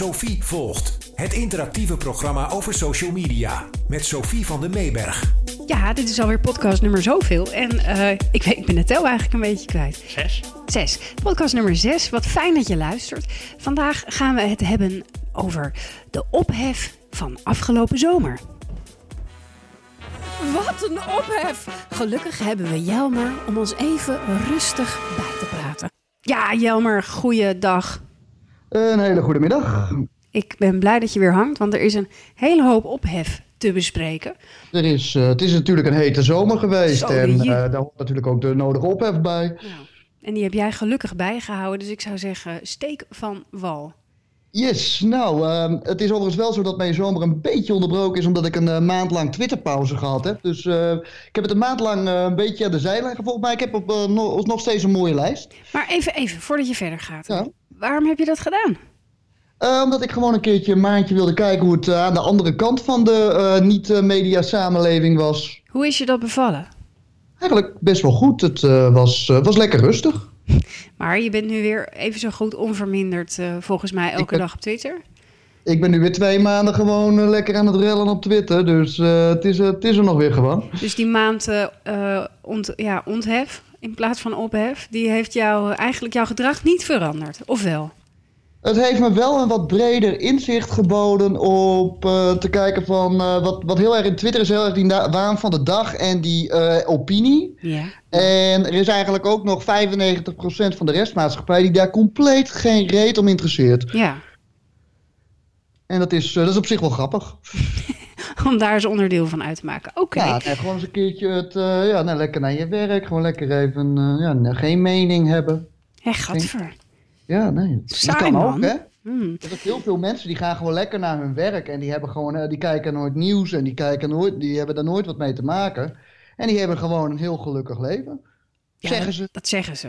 Sophie volgt. Het interactieve programma over social media. Met Sophie van den Meeberg. Ja, dit is alweer podcast nummer zoveel. En eh, ik, weet, ik ben de tel eigenlijk een beetje kwijt. Zes? Zes. Podcast nummer zes. Wat fijn dat je luistert. Vandaag gaan we het hebben over de ophef van afgelopen zomer. Wat een ophef! Gelukkig hebben we Jelmer om ons even rustig bij te praten. Ja, Jelmer, goeiedag. Een hele goede middag. Ik ben blij dat je weer hangt, want er is een hele hoop ophef te bespreken. Er is, eh, het is natuurlijk een hete zomer geweest en eh, daar hoort natuurlijk ook de nodige ophef bij. Nou, en die heb jij gelukkig bijgehouden, dus ik zou zeggen, steek van wal. Yes, nou, ehm, het is overigens wel zo dat mijn zomer een beetje onderbroken is omdat ik een eh, maand lang Twitterpauze gehad heb. Dus eh, ik heb het een maand lang eh, een beetje aan de zijlijn gevolgd, maar ik heb op, no- nog steeds een mooie lijst. Maar even, even, voordat je verder gaat. Ja. Waarom heb je dat gedaan? Omdat ik gewoon een keertje een maandje wilde kijken hoe het aan de andere kant van de niet-media samenleving was. Hoe is je dat bevallen? Eigenlijk best wel goed. Het was, was lekker rustig. Maar je bent nu weer even zo goed onverminderd, eh, volgens mij, elke ben- dag op Twitter. Ik ben nu weer twee maanden gewoon eh, lekker aan het rellen op Twitter. Dus eh, het, is, het is er nog weer gewoon. Dus die maand ont, ja, onthef in plaats van ophef, die heeft jou eigenlijk jouw gedrag niet veranderd, of wel? Het heeft me wel een wat breder inzicht geboden op eh, te kijken van... eh, wat, wat heel erg in Twitter is heel erg die waan van de dag en die eh, opinie. Ja. En er is eigenlijk ook nog 95% van de restmaatschappij die daar compleet geen reet om interesseert. Ja, En dat is, dat is op zich wel grappig. om daar eens onderdeel van uit te maken. Oké. Ja, nee, gewoon eens een keertje het, ja, nou, lekker naar je werk. Gewoon lekker even ja, geen mening hebben. Hé, gadver. Ja, nee. Dat Saai, kan ook, hè? Hmm. Er zijn heel veel mensen die gaan gewoon lekker naar hun werk en die hebben gewoon, eh, die kijken nooit nieuws en die kijken nooit, die hebben daar nooit wat mee te maken. En die hebben gewoon een heel gelukkig leven. Ja, zeggen dat- ze. Dat zeggen ze.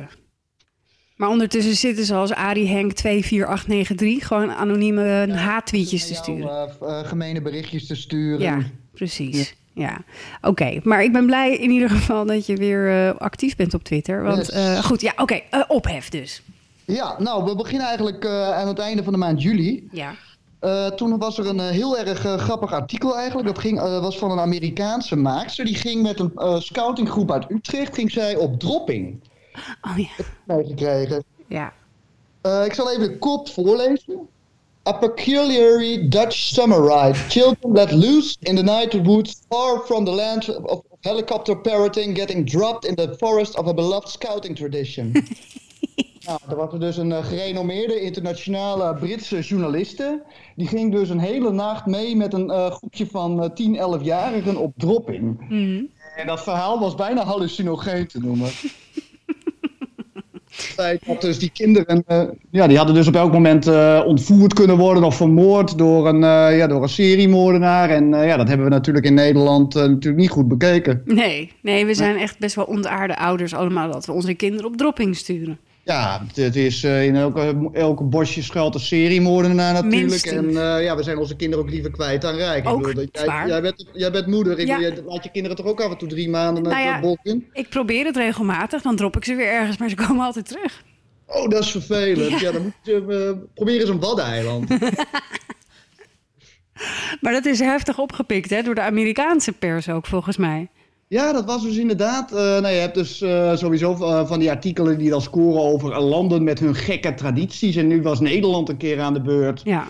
Maar ondertussen zitten ze als Arie Henk 24893 gewoon anonieme haattweetjes te sturen. eh, eh, gemene berichtjes te sturen. Ja, precies. Ja, oké. Maar ik ben blij in ieder geval dat je weer eh, actief bent op Twitter. Want Yes. eh, goed, ja, oké. eh, ophef dus. Ja, nou, we beginnen eigenlijk eh, aan het einde van de maand juli. Ja. Eh, toen was er een eh, heel erg grappig artikel eigenlijk. Dat ging, was van een Amerikaanse maakster. Die ging met een scoutinggroep uit Utrecht ging zij op dropping Oh ja. meegekregen. Ja. Ik zal even de kop voorlezen. A peculiarly Dutch summer ride. Children let loose in the night woods far from the land of helicopter parroting getting dropped in the forest of a beloved scouting tradition. nou, er was dus een uh, gerenommeerde internationale Britse journaliste. Die ging dus een hele nacht mee met een eh, groepje van eh 10, 11-jarigen op dropping. Mhm. En dat verhaal was bijna hallucinogeen te noemen. dat dus die kinderen, eh, ja, die hadden dus op elk moment eh, ontvoerd kunnen worden of vermoord door een, eh, ja, door een seriemoordenaar. En eh, ja, dat hebben we natuurlijk in Nederland eh, natuurlijk niet goed bekeken. Nee, nee, we zijn echt best wel ontaarde ouders allemaal dat we onze kinderen op dropping sturen. Ja, het, is eh, in elke, elke bosje schuilt een seriemoordenaar natuurlijk. Minstens. En eh, ja, we zijn onze kinderen ook liever kwijt dan rijk. Ook, ik bedoel, dat- zwaar. jij, jij, bent, jij bent moeder, ik Ja. bedoel, laat je kinderen toch ook af en toe drie maanden naar Nou ja, het bos in? Ik probeer het regelmatig, dan drop ik ze weer ergens, maar ze komen altijd terug. Oh, dat is vervelend. Ja, dan moet je uh, proberen eens een waddeneiland. Maar dat is heftig opgepikt hè, door de Amerikaanse pers ook, volgens mij. Ja, dat was dus inderdaad. eh nou, je hebt dus eh, sowieso eh, van die artikelen die dan scoren over landen met hun gekke tradities. En nu was Nederland een keer aan de beurt. Ja.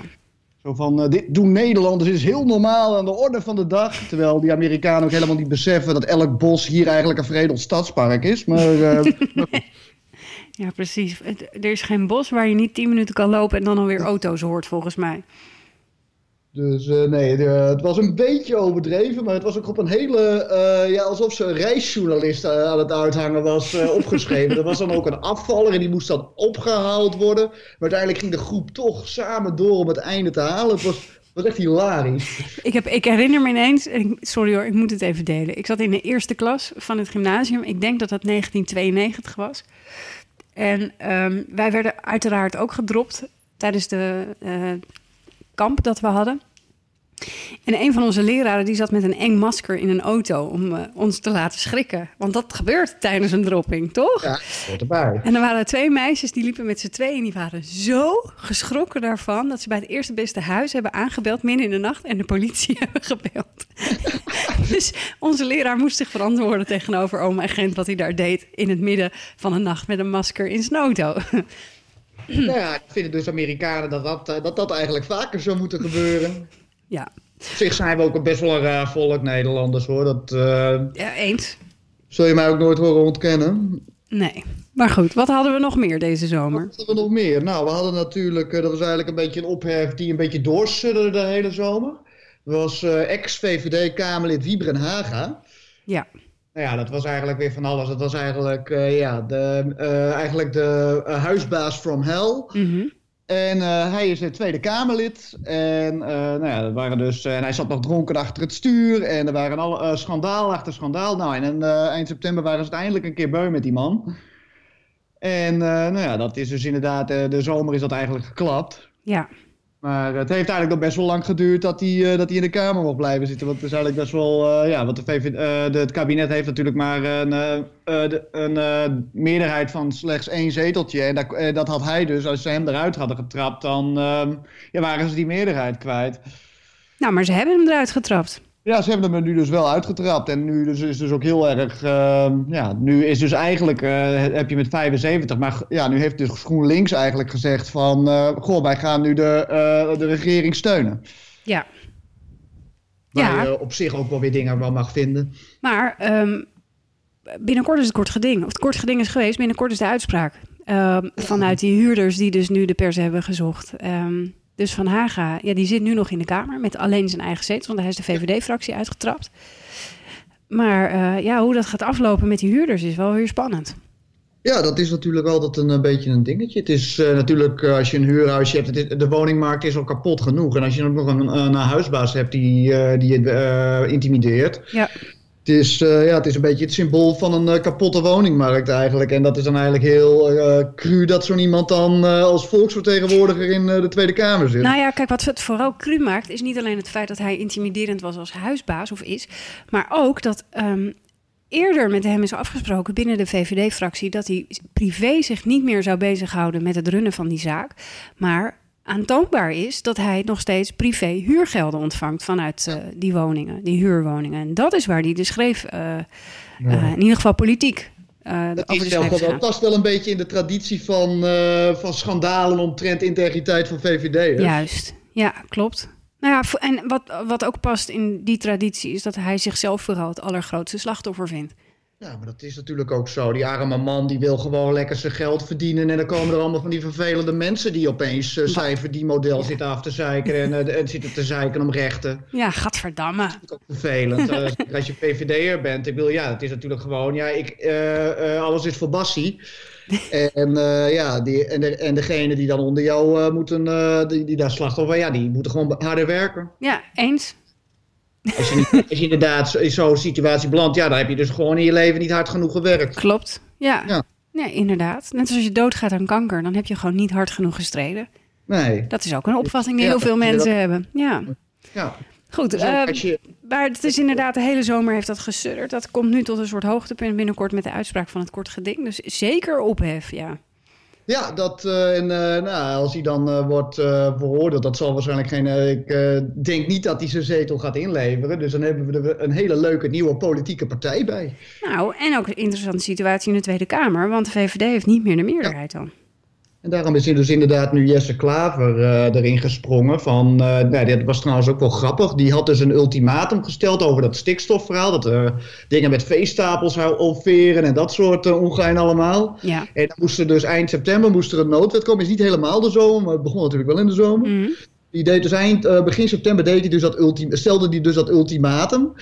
Zo van, dit doen Nederlanders, is heel normaal aan de orde van de dag. Terwijl die Amerikanen ook helemaal niet beseffen dat elk bos hier eigenlijk een veredeld stadspark is. Maar Ja, precies. Er is geen bos waar je niet 10 minuten kan lopen en dan alweer auto's hoort, volgens mij. Dus eh, nee, het was een beetje overdreven, maar het was ook op een hele, eh, ja, alsof ze een reisjournalist eh, aan het uithangen was opgeschreven. er was dan ook een afvaller en die moest dan opgehaald worden. Maar uiteindelijk ging de groep toch samen door om het einde te halen. Het was, echt hilarisch. Ik, heb, ik herinner me ineens, sorry hoor, ik moet het even delen. Ik zat in de eerste klas van het gymnasium. Ik denk dat dat 1992 was. En ehm, wij werden uiteraard ook gedropt tijdens de kamp dat we hadden. En een van onze leraren die zat met een eng masker in een auto om eh, ons te laten schrikken. Want dat gebeurt tijdens een dropping, toch? Ja, erbij. En er waren twee meisjes die liepen met z'n tweeën. En die waren zo geschrokken daarvan dat ze bij het eerste beste huis hebben aangebeld midden in de nacht en de politie hebben gebeld. dus onze leraar moest zich verantwoorden tegenover oma agent wat hij daar deed in het midden van een nacht met een masker in zijn auto. Nou ja, ik vind dus Amerikanen dat dat, eh, dat dat eigenlijk vaker zou moeten gebeuren. ja. Op zich zijn we ook een best wel een raar volk, Nederlanders hoor. Dat eh, ja, eens. zul je mij ook nooit horen ontkennen. Nee. Maar goed, wat hadden we nog meer deze zomer? Wat hadden we nog meer? Nou, we hadden natuurlijk, eh, dat was eigenlijk een beetje een ophef die een beetje doorsudderde de hele zomer. Dat was ex-VVD-Kamerlid Wiebren Haga. Ja. Nou ja, dat was eigenlijk weer van alles. Dat was eigenlijk, eh, ja, de, eh, eigenlijk de eh, huisbaas from hell. Mhm. En hij is het Tweede Kamerlid. En, nou ja, er waren dus, en hij zat nog dronken achter het stuur. En er waren al schandaal achter schandaal. Nou, en eind september waren ze eindelijk een keer beu met die man. En nou ja, dat is dus inderdaad, de zomer is dat eigenlijk geklapt. Ja. Maar het heeft eigenlijk nog best wel lang geduurd dat hij, eh, dat hij in de Kamer mocht blijven zitten. Want het is eigenlijk best wel, eh, ja, want de eh, de, het kabinet heeft natuurlijk maar een, een meerderheid van slechts één zeteltje. En dat, dat had hij dus, als ze hem eruit hadden getrapt, dan ehm, ja, waren ze die meerderheid kwijt. Nou, maar ze hebben hem eruit getrapt. Ja, ze hebben hem nu dus wel uitgetrapt. En nu dus, is dus ook heel erg. ehm, ja, nu is dus eigenlijk. eh, heb je met 75. Maar ja, nu heeft dus GroenLinks eigenlijk gezegd: van. eh, goh, wij gaan nu de, eh, de regering steunen. Ja. Waar Ja. je op zich ook wel weer dingen wel mag vinden. Maar ehm, binnenkort is het kort geding. Of het kort geding is geweest, binnenkort is de uitspraak. Ehm, vanuit die huurders die dus nu de pers hebben gezocht. Ehm, dus Van Haga, ja, die zit nu nog in de Kamer met alleen zijn eigen zetels. Want hij is de VVD-fractie uitgetrapt. Maar eh, ja, hoe dat gaat aflopen met die huurders is wel weer spannend. Ja, dat is natuurlijk altijd een, eh, beetje een dingetje. Het is eh, natuurlijk, als je een huurhuisje hebt, is- de woningmarkt is al kapot genoeg. En als je nog een, een huisbaas hebt die, die je intimideert. Ja. Het is, eh, ja, het is een beetje het symbool van een eh, kapotte woningmarkt eigenlijk. En dat is dan eigenlijk heel eh cru dat zo'n iemand dan als volksvertegenwoordiger in de Tweede Kamer zit. Nou ja, kijk, wat het vooral cru maakt, is niet alleen het feit dat hij intimiderend was als huisbaas of is, maar ook dat ehm, eerder met hem is afgesproken binnen de VVD-fractie dat hij privé zich niet meer zou bezighouden met het runnen van die zaak, maar aantoonbaar is dat hij nog steeds privé huurgelden ontvangt vanuit eh, die woningen, die huurwoningen. En dat is waar hij dus schreef, eh, eh, in ieder geval politiek. Dat, over de is wel, past wel een beetje in de traditie van, eh, van schandalen omtrent integriteit van VVD. Juist, ja, klopt. Nou ja, en wat, wat ook past in die traditie is dat hij zichzelf vooral het allergrootste slachtoffer vindt. Ja, maar dat is natuurlijk ook zo. Die arme man die wil gewoon lekker zijn geld verdienen. En dan komen er allemaal van die vervelende mensen die opeens uh, zijn verdienmodel zitten af te zeiken. En, uh, en zitten te zeiken om rechten. Ja, gadverdamme. Dat is ook vervelend. uh, als je PVD'er bent. Ik wil, ja, het is natuurlijk gewoon, ja, ik, alles is voor Bassie. En, ja, die, en, de, en degene die dan onder jou moeten, die, die daar slachtoffer, ja, die moeten gewoon harder werken. Ja, eens. Als je, niet, als je inderdaad in zo'n situatie belandt, ja, dan heb je dus gewoon in je leven niet hard genoeg gewerkt. Klopt, ja. ja. Ja, inderdaad. Net als je doodgaat aan kanker, dan heb je gewoon niet hard genoeg gestreden. Nee. Dat is ook een opvatting die ja, heel veel mensen dat... hebben. Ja. ja. Goed, dus uh, je... maar het is inderdaad, de hele zomer heeft dat gesudderd. Dat komt nu tot een soort hoogtepunt binnenkort met de uitspraak van het kort geding. Dus zeker ophef, ja. Ja, dat, uh, en, uh, nou, als hij dan uh, wordt veroordeeld, dat zal waarschijnlijk geen. ik denk niet dat hij zijn zetel gaat inleveren. Dus dan hebben we er een hele leuke nieuwe politieke partij bij. Nou, en ook een interessante situatie in de Tweede Kamer, want de VVD heeft niet meer de meerderheid dan. En daarom is dus inderdaad nu Jesse Klaver uh, erin gesprongen. Van, uh, nou, dit was trouwens ook wel grappig. Die had dus een ultimatum gesteld over dat stikstofverhaal. Dat er uh, dingen met veestapels zou opveren en dat soort ongein allemaal. Ja. En dan moest er dus eind september moest er een noodwet komen. Is niet helemaal de zomer, maar het begon natuurlijk wel in de zomer. Mm -hmm. Die deed dus eind, begin september deed hij dus dat ultim stelde hij dus dat ultimatum.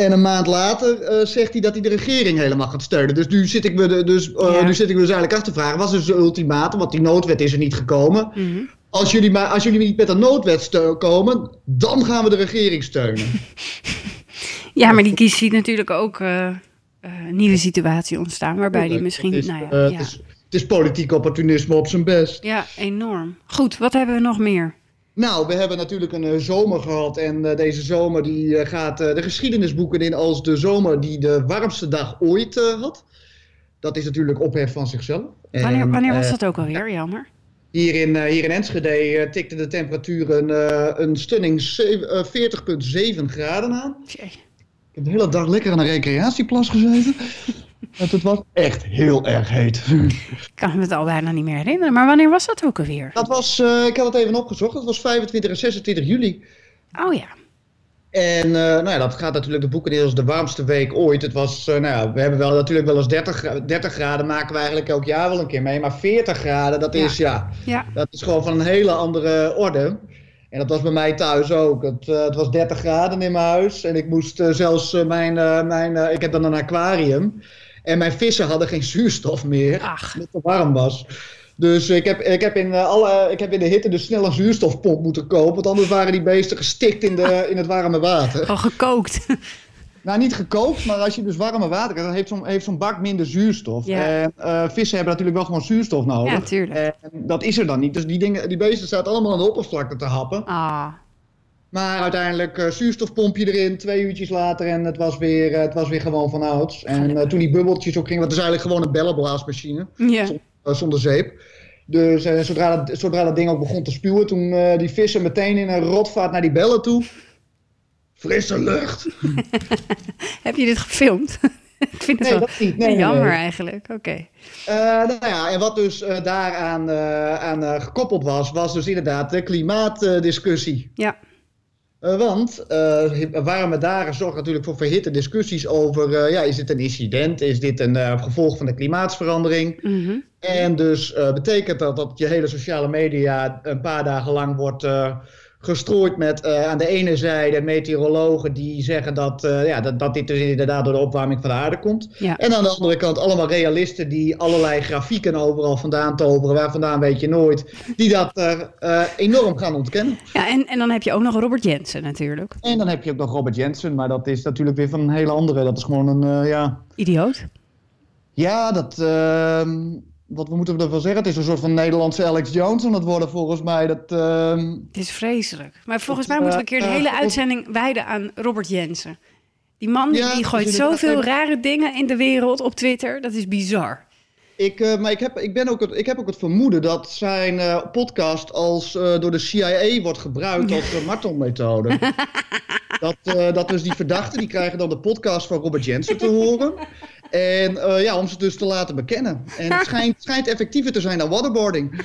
En een maand later uh, zegt hij dat hij de regering helemaal gaat steunen. Dus nu zit ik me, de, dus, uh, ja. nu zit ik me dus eigenlijk achter te vragen. Was dus een ultimatum, want die noodwet is er niet gekomen. Mm -hmm. als, jullie maar, als jullie niet met een noodwet komen, dan gaan we de regering steunen. ja, maar die kies ziet natuurlijk ook uh, een nieuwe situatie ontstaan. Waarbij die misschien... Is, nou ja, het, is, het is politiek opportunisme op zijn best. Ja, enorm. Goed, wat hebben we nog meer? Nou, we hebben natuurlijk een uh, zomer gehad en uh, deze zomer die, uh, gaat de geschiedenisboeken in als de zomer die de warmste dag ooit had. Dat is natuurlijk ophef van zichzelf. Wanneer, en, wanneer was dat ook alweer, jammer? Hier in, hier in Enschede tikte de temperatuur een, een stunning 40,7 graden aan. Jee. Ik heb de hele dag lekker aan een recreatieplas gezeten. Want het was echt heel erg heet. Ik kan me het al bijna niet meer herinneren. Maar wanneer was dat ook alweer? Dat was, uh, ik had het even opgezocht, dat was 25 en 26 juli. Oh ja. En uh, nou ja, dat gaat natuurlijk de boeken als de warmste week ooit. Het was, uh, nou ja, we hebben wel natuurlijk wel eens 30, 30 graden, maken we eigenlijk elk jaar wel een keer mee. Maar 40 graden, dat is ja, ja. dat is gewoon van een hele andere orde. En dat was bij mij thuis ook. Het, uh, het was 30 graden in mijn huis. En ik moest zelfs mijn, mijn ik heb dan een aquarium. En mijn vissen hadden geen zuurstof meer. Ach. Omdat het te warm was. Dus ik heb, ik, heb in, alle, ik heb in de hitte dus snel een zuurstofpomp moeten kopen. Want anders waren die beesten gestikt in, de, in het warme water. Gewoon gekookt. Nou, niet gekookt, maar als je dus warme water krijgt, dan heeft zo'n heeft zo'n bak minder zuurstof. Ja. En uh, vissen hebben natuurlijk wel gewoon zuurstof nodig. Ja, tuurlijk. En dat is er dan niet. Dus die, dingen, die beesten zaten allemaal aan de oppervlakte te happen. Ah. Maar uiteindelijk uh, zuurstofpompje erin, twee uurtjes later en het was weer, uh, het was weer gewoon van ouds. En uh, toen die bubbeltjes ook gingen, want het is eigenlijk gewoon een bellenblaasmachine, zonder, zonder zeep. Dus zodra, dat, zodra dat ding ook begon te spuwen, toen die vissen meteen in een rotvaart naar die bellen toe. Frisse lucht. Heb je dit gefilmd? Ik vind het Nee, wel dat niet. Nee, jammer nee. eigenlijk. Oké. Uh, nou ja, en wat dus uh, daaraan uh, aan, gekoppeld was, was dus inderdaad de klimaatdiscussie. Ja. Want warme dagen zorgen natuurlijk voor verhitte discussies over, ja, is dit een incident, is dit een gevolg van de klimaatsverandering? Mm -hmm. En dus betekent dat dat je hele sociale media een paar dagen lang wordt gestrooid met uh, aan de ene zijde meteorologen die zeggen dat, uh, ja, dat, dat dit dus inderdaad door de opwarming van de aarde komt. Ja. En aan de andere kant allemaal realisten die allerlei grafieken overal vandaan toveren, waar vandaan weet je nooit, die dat uh, enorm gaan ontkennen. Ja, en, en dan heb je ook nog Robert Jensen natuurlijk. En dan heb je ook nog Robert Jensen, maar dat is natuurlijk weer van een hele andere, dat is gewoon een, ja... Idioot. Ja, dat... ehm, wat moeten we ervan zeggen? Het is een soort van Nederlandse Alex Jones aan het worden, volgens mij. Dat, uh... Het is vreselijk. Maar volgens Dat, mij moeten we een keer de hele uh, uitzending wijden aan Robert Jensen. Die man die, Ja, die gooit zoveel rare dingen in de wereld op Twitter. Dat is bizar. Ik, eh, maar ik heb, ik, ben ook het, ik heb ook het vermoeden dat zijn eh, podcast als eh, door de CIA wordt gebruikt als de martelmethode. dat, eh, dat dus die verdachten, die krijgen dan de podcast van Robert Jensen te horen. En eh, ja, om ze dus te laten bekennen. En het schijnt, schijnt effectiever te zijn dan waterboarding.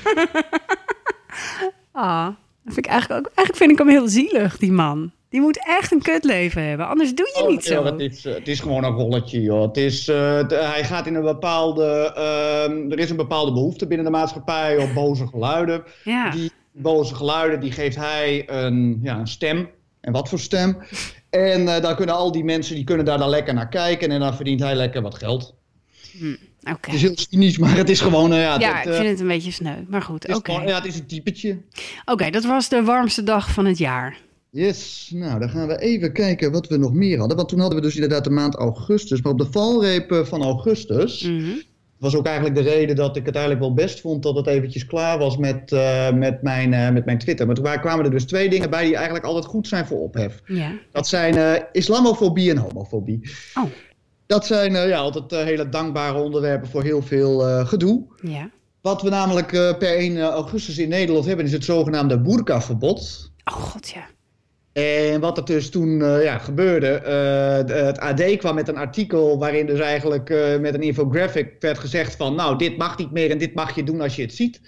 Ah, dat vind ik eigenlijk ook. Eigenlijk vind ik hem heel zielig, die man. Die moet echt een kutleven hebben. Anders doe je niet Oh, Ja, zo. het, is, het is gewoon een rolletje, joh. Het is, eh, hij gaat in een bepaalde... ehm, er is een bepaalde behoefte binnen de maatschappij op boze geluiden. Ja. Die boze geluiden, die geeft hij een, ja, een stem. En wat voor stem? En eh, dan kunnen al die mensen, die kunnen daar dan lekker naar kijken. En dan verdient hij lekker wat geld. Oké. Het is heel cynisch, maar het is gewoon... eh, ja, ik eh, vind het een beetje sneu. Maar goed, het is oké. gewoon- ja, het is een typetje. Oké, dat was de warmste dag van het jaar. Yes, nou dan gaan we even kijken wat we nog meer hadden. Want toen hadden we dus inderdaad de maand augustus. Maar op de valreep van augustus... Mhm. Was ook eigenlijk de reden dat ik het eigenlijk wel best vond dat het eventjes klaar was met, eh, met, mijn, eh, met mijn Twitter. Maar toen kwamen er dus twee dingen bij die eigenlijk altijd goed zijn voor ophef. Ja. Dat zijn eh, islamofobie en homofobie. Oh, Dat zijn ja, altijd hele dankbare onderwerpen voor heel veel gedoe. ja. Wat we namelijk per 1 augustus in Nederland hebben is het zogenaamde boerkaverbod. Oh god, ja. En wat er dus toen eh, ja, gebeurde, eh, het AD kwam met een artikel waarin dus eigenlijk eh, met een infographic werd gezegd van nou dit mag niet meer en dit mag je doen als je het ziet.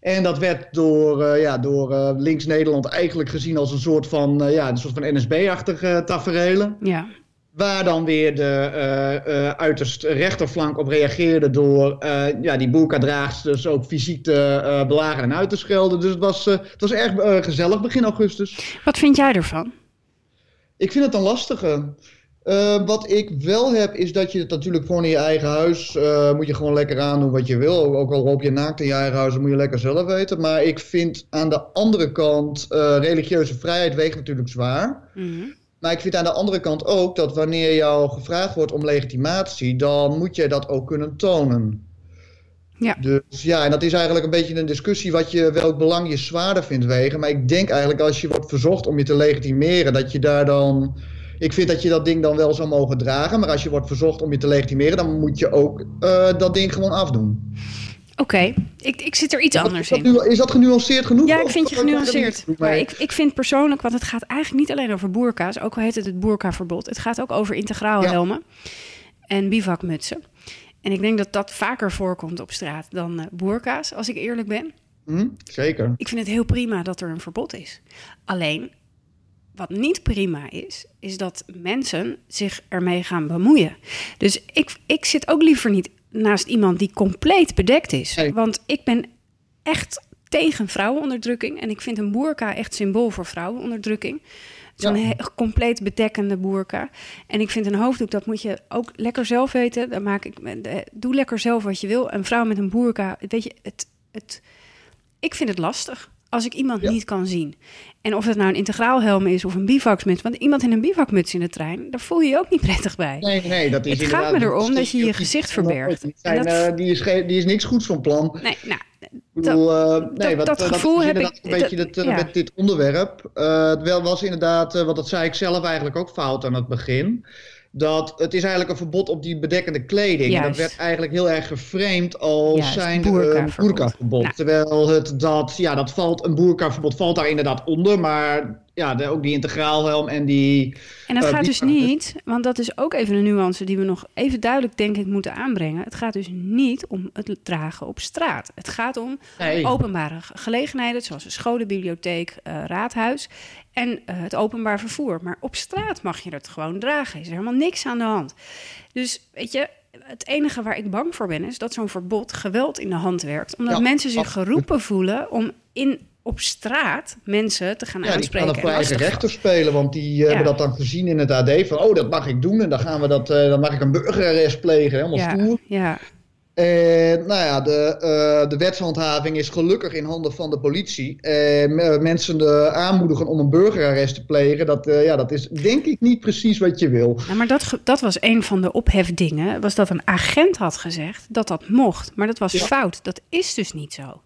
En dat werd door, ja, door links Nederland eigenlijk gezien als een soort van, ja, een soort van NSB-achtige taferelen. Ja. Waar dan weer de eh, eh, uiterst rechterflank op reageerde door eh, ja, die boerkadraagsters ook fysiek te belagen en uit te schelden. Dus het was, het was erg gezellig begin augustus. Wat vind jij ervan? Ik vind het een lastige. Wat ik wel heb, is dat je het natuurlijk gewoon in je eigen huis... moet je gewoon lekker aandoen wat je wil. Ook al loop je naakt in je eigen huis, dan moet je lekker zelf weten. Maar ik vind aan de andere kant... religieuze vrijheid weegt natuurlijk zwaar. Mhm. Maar ik vind aan de andere kant ook dat wanneer jou gevraagd wordt om legitimatie... dan moet je dat ook kunnen tonen. Ja. Dus ja, en dat is eigenlijk een beetje een discussie wat je, welk belang je zwaarder vindt wegen. Maar ik denk eigenlijk als je wordt verzocht om je te legitimeren, dat je daar dan... Ik vind dat je dat ding dan wel zou mogen dragen. Maar als je wordt verzocht om je te legitimeren, dan moet je ook uh, dat ding gewoon afdoen. Oké, ik, ik zit er iets anders is in. Nu, is dat genuanceerd genoeg? Ja, ik vind je genuanceerd. Maar ik, ik vind persoonlijk, want het gaat eigenlijk niet alleen over boerka's, ook al heet het het boerkaverbod. Het gaat ook over integraal helmen en bivakmutsen. En ik denk dat dat vaker voorkomt op straat dan uh, boerka's, als ik eerlijk ben. Mm, zeker. Ik vind het heel prima dat er een verbod is. Alleen, wat niet prima is, is dat mensen zich ermee gaan bemoeien. Dus ik, ik zit ook liever niet naast iemand die compleet bedekt is. Want ik ben echt tegen vrouwenonderdrukking. En ik vind een boerka echt symbool voor vrouwenonderdrukking. Zo'n ja. compleet bedekkende boerka. En ik vind een hoofddoek, dat moet je ook lekker zelf weten. Dan maak ik, doe lekker zelf wat je wil. Een vrouw met een boerka, weet je, het, het, ik vind het lastig als ik iemand niet kan zien. En of het nou een integraal helm is of een bivakmuts. Want iemand in een bivakmuts in de trein, daar voel je je ook niet prettig bij. Nee, nee, dat is Het gaat me erom dat je je gezicht verbergt. Die, zijn, dat... uh, die, is, die is niks goeds van plan. Nee, nou... Ik bedoel, uh, nee, dat, wat, dat gevoel dat heb ik, een beetje dat, het, ja. met dit onderwerp. Uh, het wel was inderdaad, want dat zei ik zelf eigenlijk ook fout aan het begin dat het is eigenlijk een verbod op die bedekkende kleding. Juist. Dat werd eigenlijk heel erg geframed als Juist, zijn boerkaverbod. boerkaverbod. Nou. Terwijl het dat, ja, dat valt, een boerkaverbod valt daar inderdaad onder, maar ja, de, ook die integraalhelm en die... En het uh, gaat dus niet, want dat is ook even een nuance die we nog even duidelijk denk ik moeten aanbrengen. Het gaat dus niet om het dragen op straat. Het gaat om Nee. openbare ge- gelegenheden, zoals een scholen, bibliotheek, eh, raadhuis en eh, het openbaar vervoer. Maar op straat mag je het gewoon dragen. Is er helemaal niks aan de hand. Dus weet je, het enige waar ik bang voor ben, is dat zo'n verbod geweld in de hand werkt. Omdat Ja, mensen zich geroepen voelen om in, op straat mensen te gaan Ja, die aanspreken. gaan eigen rechter spelen, want die eh, hebben dat dan gezien in het AD van, oh, dat mag ik doen en dan gaan we dat, eh, dan mag ik een burgerarrest plegen, helemaal ja, stoer. ja, En nou ja, de, eh, de wetshandhaving is gelukkig in handen van de politie. En eh, mensen eh, aanmoedigen om een burgerarrest te plegen, dat, eh, ja, dat is denk ik niet precies wat je wil. Ja, maar dat, dat was een van de ophefdingen. Was dat een agent had gezegd dat dat mocht. Maar dat was Ja. fout. Dat is dus niet zo.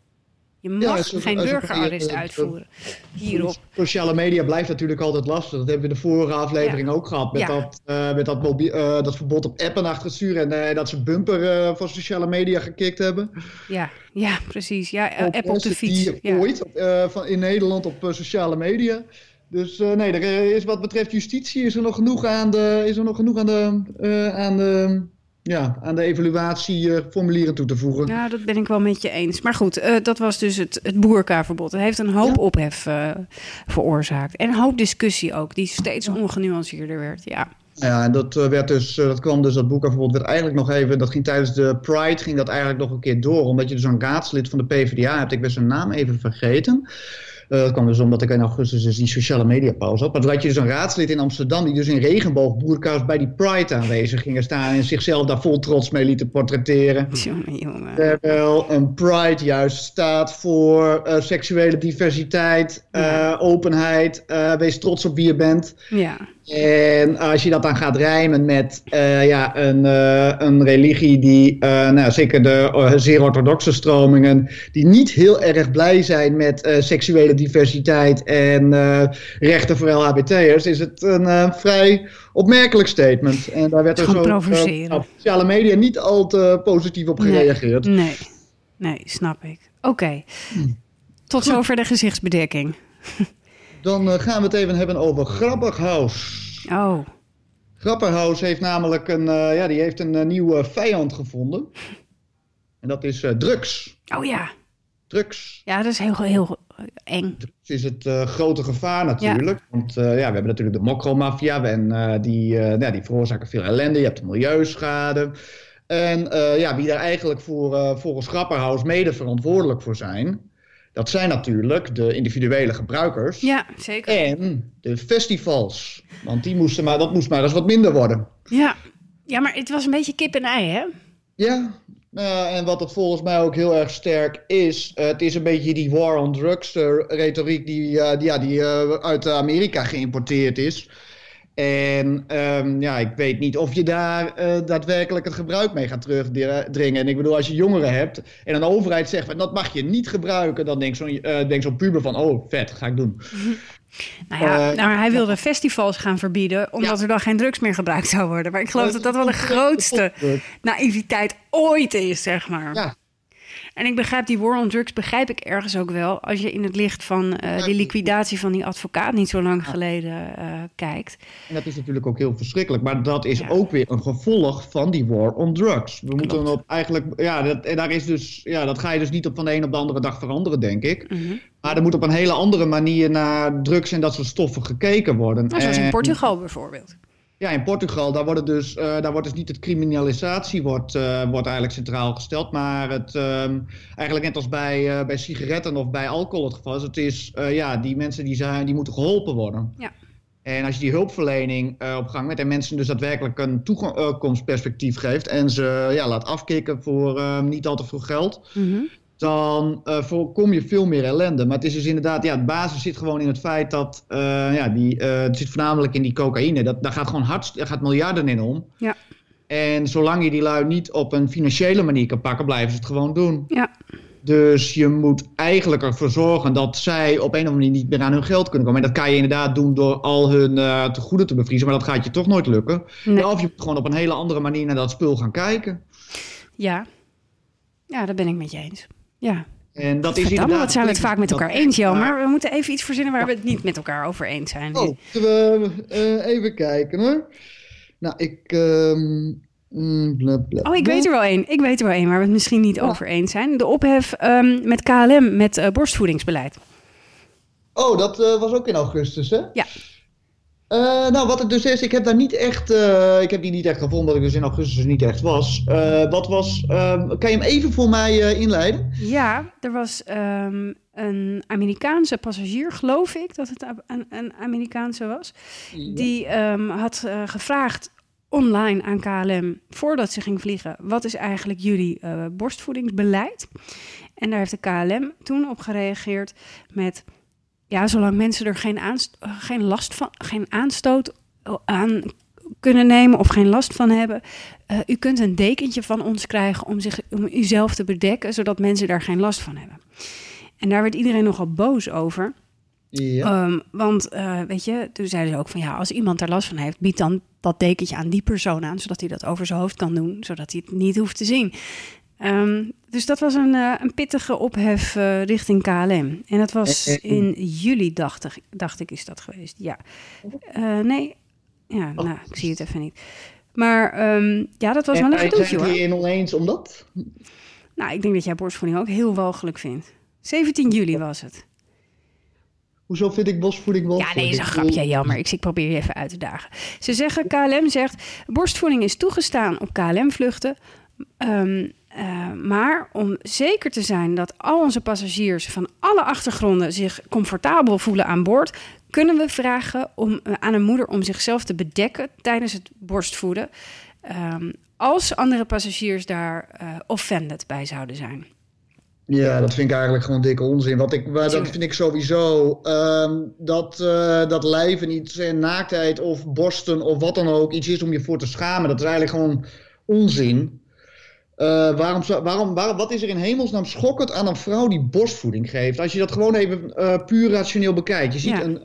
Je mag Ja, zo- geen burgerarrest eh, uitvoeren hierop. Sociale media blijft natuurlijk altijd lastig. Dat hebben we de vorige aflevering Ja. ook gehad. Met, Ja. dat, eh, met dat, eh, dat verbod op appen achter het. En dat ze bumper van sociale media gekikt hebben. Ja, ja precies. Ja, Op app op de fiets. Ooit van, in Nederland op sociale media. Dus nee, er is wat betreft justitie is er nog genoeg aan de, is er nog genoeg aan de, aan de, ja, aan de evaluatieformulieren toe te voegen. Nou, dat ben ik wel met je eens. Maar goed, eh, dat was dus het, het boerkaverbod. Het heeft een hoop Ja. ophef eh, veroorzaakt. En een hoop discussie ook, die steeds ongenuanceerder werd. Ja, Ja, en dat, eh, werd dus, eh, dat kwam dus, dat boekafverbod werd eigenlijk nog even, dat ging tijdens de Pride, ging dat eigenlijk nog een keer door. Omdat je dus een raadslid van de PvdA hebt, ik ben zijn naam even vergeten. Eh, dat kwam dus omdat ik in augustus dus die sociale media pauze had. Maar toen had je dus een raadslid in Amsterdam die dus in regenboogboerka's bij die Pride aanwezig gingen staan. En zichzelf daar vol trots mee lieten portretteren. jongen, jongen. Terwijl een Pride juist staat voor eh, seksuele diversiteit, eh, Ja. openheid. wees trots op wie je bent. Ja, En als je dat dan gaat rijmen met eh, ja, een, eh, een religie die, eh, nou, zeker de zeer orthodoxe stromingen, die niet heel erg blij zijn met seksuele diversiteit en rechten voor LHBT'ers, is het een vrij opmerkelijk statement. En daar werd er Gewoon zo op sociale media niet al te positief op gereageerd. nee, nee, snap ik. Oké, Hmm. tot zover de gezichtsbedekking. Dan eh, gaan we het even hebben over Grappighaus. Oh, Grapperhaus heeft namelijk een, eh, ja, die heeft een eh, nieuwe vijand gevonden. En dat is drugs. oh ja. Drugs. Ja, dat is heel, heel eng. Drugs is het grote gevaar natuurlijk. Want eh, ja, we hebben natuurlijk de mokromafia. En die, ja, die veroorzaken veel ellende. Je hebt de milieuschade. En ja, wie daar eigenlijk voor, volgens Grapperhaus mede verantwoordelijk voor zijn... dat zijn natuurlijk de individuele gebruikers. Ja, zeker. En de festivals. Want die moesten maar, dat moest maar eens wat minder worden. Ja. ja, maar het was een beetje kip en ei, hè? Ja, nou, en wat het volgens mij ook heel erg sterk is, het is een beetje die war on drugs eh, retoriek die, eh, die, ja, die eh, uit Amerika geïmporteerd is. En ehm, ja, ik weet niet of je daar eh, daadwerkelijk het gebruik mee gaat terugdringen. En ik bedoel, als je jongeren hebt en een overheid zegt van dat mag je niet gebruiken, dan denkt zo'n uh, denk zo'n puber van oh vet, ga ik doen. Nou ja, uh, nou, hij wilde festivals gaan verbieden, omdat er dan geen drugs meer gebruikt zou worden. Maar ik geloof dat dat wel de grootste naïviteit ooit is, zeg maar. Ja. En ik begrijp die war on drugs, begrijp ik ergens ook wel. Als je in het licht van uh, die liquidatie van die advocaat niet zo lang geleden uh, kijkt. En dat is natuurlijk ook heel verschrikkelijk. Maar dat is ja. ook weer een gevolg van die war on drugs. We Klopt. moeten op eigenlijk. Ja, dat, en daar is dus, ja, dat ga je dus niet op van de een op de andere dag veranderen, denk ik. Mm -hmm. Maar er moet op een hele andere manier naar drugs en dat soort stoffen gekeken worden. Nou, zoals in Portugal bijvoorbeeld. Ja, in Portugal, daar wordt, dus, uh, daar wordt dus niet het criminalisatie wordt, uh, wordt eigenlijk centraal gesteld, maar het, um, eigenlijk net als bij, uh, bij sigaretten of bij alcohol het geval is, het is, ja, die mensen die, zijn, die moeten geholpen worden. Ja. En als je die hulpverlening op gang met en mensen dus daadwerkelijk een toekomstperspectief geeft en ze ja, laat afkicken voor niet al te veel geld, mm -hmm dan uh, voorkom je veel meer ellende. Maar het is dus inderdaad, ja, de basis zit gewoon in het feit dat, uh, ja, die, uh, het zit voornamelijk in die cocaïne. Dat, daar gaat gewoon hard, daar gaat miljarden in om. Ja. En zolang je die lui niet op een financiële manier kan pakken, blijven ze het gewoon doen. Ja. Dus je moet eigenlijk ervoor zorgen dat zij op een of andere manier niet meer aan hun geld kunnen komen. En dat kan je inderdaad doen door al hun uh, tegoeden te bevriezen, maar dat gaat je toch nooit lukken. Nee. Of je moet gewoon op een hele andere manier naar dat spul gaan kijken. Ja, ja dat ben ik met je eens. Ja. En dat is inderdaad... wat zijn we het vaak met elkaar eens, Jan. Maar we moeten even iets verzinnen waar we het niet met elkaar over eens zijn. Oh, we uh, even kijken hoor. Nou, ik... Um, bla, bla, oh, ik weet er wel één. Ik weet er wel één waar we het misschien niet ja. over eens zijn. De ophef um, met KLM met uh, borstvoedingsbeleid. Oh, dat uh, was ook in augustus, hè? Ja. Uh, nou, wat het dus is, ik heb daar niet echt, uh, ik heb die niet echt gevonden, dat ik dus in augustus niet echt was. Uh, wat was, um, kan je hem even voor mij inleiden? Ja, er was um, een Amerikaanse passagier, geloof ik dat het een, een Amerikaanse was, ja. die um, had gevraagd online aan KLM voordat ze ging vliegen, wat is eigenlijk jullie borstvoedingsbeleid? En daar heeft de KLM toen op gereageerd met ja, zolang mensen er geen, aanst geen last van, geen aanstoot aan kunnen nemen of geen last van hebben. Uh, u kunt een dekentje van ons krijgen om, zich, om uzelf te bedekken, zodat mensen daar geen last van hebben. En daar werd iedereen nogal boos over. Ja. Um, want uh, weet je, toen zeiden ze ook van ja, als iemand er last van heeft, bied dan dat dekentje aan die persoon aan, zodat hij dat over zijn hoofd kan doen, zodat hij het niet hoeft te zien. Um, dus dat was een, uh, een pittige ophef uh, richting KLM. En dat was in juli, dacht ik, dacht ik is dat geweest. Ja. Uh, nee, ja, oh. nou, ik zie het even niet. Maar um, ja, dat was wel een gedoetje hoor. Het oneens om dat? Nou, ik denk dat jij borstvoeding ook heel walgelijk vindt. 17 juli was het. Hoezo vind ik borstvoeding wel? Ja, nee, is een grapje, jammer. Ik, ik probeer je even uit te dagen. Ze zeggen, KLM zegt, borstvoeding is toegestaan op KLM-vluchten... Um, uh, maar om zeker te zijn dat al onze passagiers van alle achtergronden zich comfortabel voelen aan boord, kunnen we vragen om, uh, aan een moeder om zichzelf te bedekken tijdens het borstvoeden. Um, als andere passagiers daar uh, offended bij zouden zijn. Ja, dat vind ik eigenlijk gewoon dikke onzin. Wat ik, dat vind ik sowieso. Um, dat, uh, dat lijven iets en naaktheid of borsten of wat dan ook iets is om je voor te schamen. Dat is eigenlijk gewoon onzin. Uh, waarom, waarom, waarom, wat is er in hemelsnaam schokkend aan een vrouw die borstvoeding geeft? Als je dat gewoon even uh, puur rationeel bekijkt. Je ziet ja. een,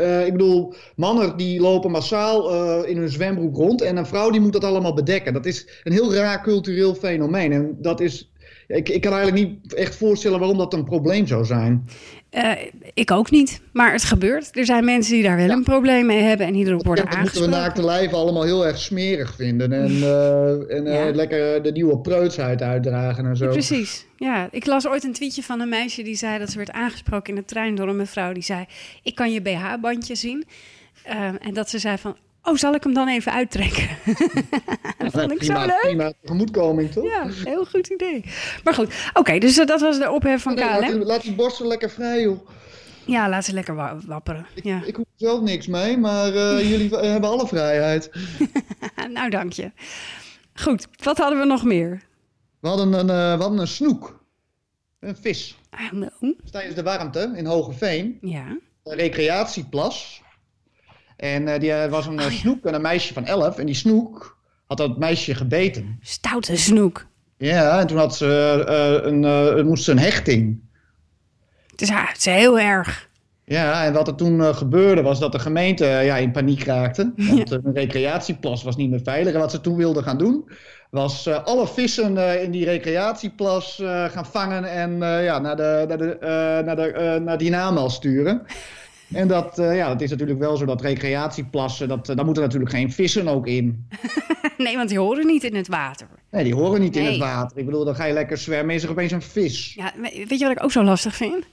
uh, ik bedoel, mannen die lopen massaal in hun zwembroek rond en een vrouw die moet dat allemaal bedekken. Dat is een heel raar cultureel fenomeen en dat is ik, ik kan eigenlijk niet echt voorstellen waarom dat een probleem zou zijn. Uh, ik ook niet, maar het gebeurt. Er zijn mensen die daar wel ja. een probleem mee hebben en die erop worden aangesproken. Dat moeten we naakte lijven allemaal heel erg smerig vinden. En, uh, en ja. uh, lekker de nieuwe preutsheid uitdragen en zo. Precies, ja. Ik las ooit een tweetje van een meisje die zei dat ze werd aangesproken in de trein door een mevrouw. Die zei, ik kan je BH-bandje zien. en dat ze zei van, Oh, zal ik hem dan even uittrekken? dat vond ik prima, zo leuk. Prima tegemoetkoming, toch? Ja, heel goed idee. Maar goed, oké, okay, dus dat was de ophef van nee, KLM. Laat, die borsten lekker vrij, joh. Ja, laat ze lekker wa wapperen. Ik, ja. ik hoef zelf niks mee, maar uh, jullie hebben alle vrijheid. nou, dank je. Goed, wat hadden we nog meer? We hadden een, uh, we hadden een snoek. Een vis. No. Tijdens de warmte in Hogeveen. Ja. Een recreatieplas. En eh, die eh, was een eh, snoek en een meisje van 11. En die snoek had dat meisje gebeten. Stoute snoek. Ja, en toen had ze, een, moest ze een hechting. Het is, het is heel erg. Ja, en wat er toen gebeurde was dat de gemeente ja, in paniek raakte. Want een recreatieplas was niet meer veilig. En wat ze toen wilden gaan doen, was alle vissen in die recreatieplas gaan vangen en ja, naar, de, naar, de, naar, de, naar die naamel sturen. En dat, eh, ja, dat is natuurlijk wel zo dat recreatieplassen, dat, eh, daar moeten natuurlijk geen vissen ook in. Nee, want die horen niet in het water. Nee, die horen niet in het water. Ik bedoel, dan ga je lekker zwemmen en is er opeens een vis. Ja, we- weet je wat ik ook zo lastig vind?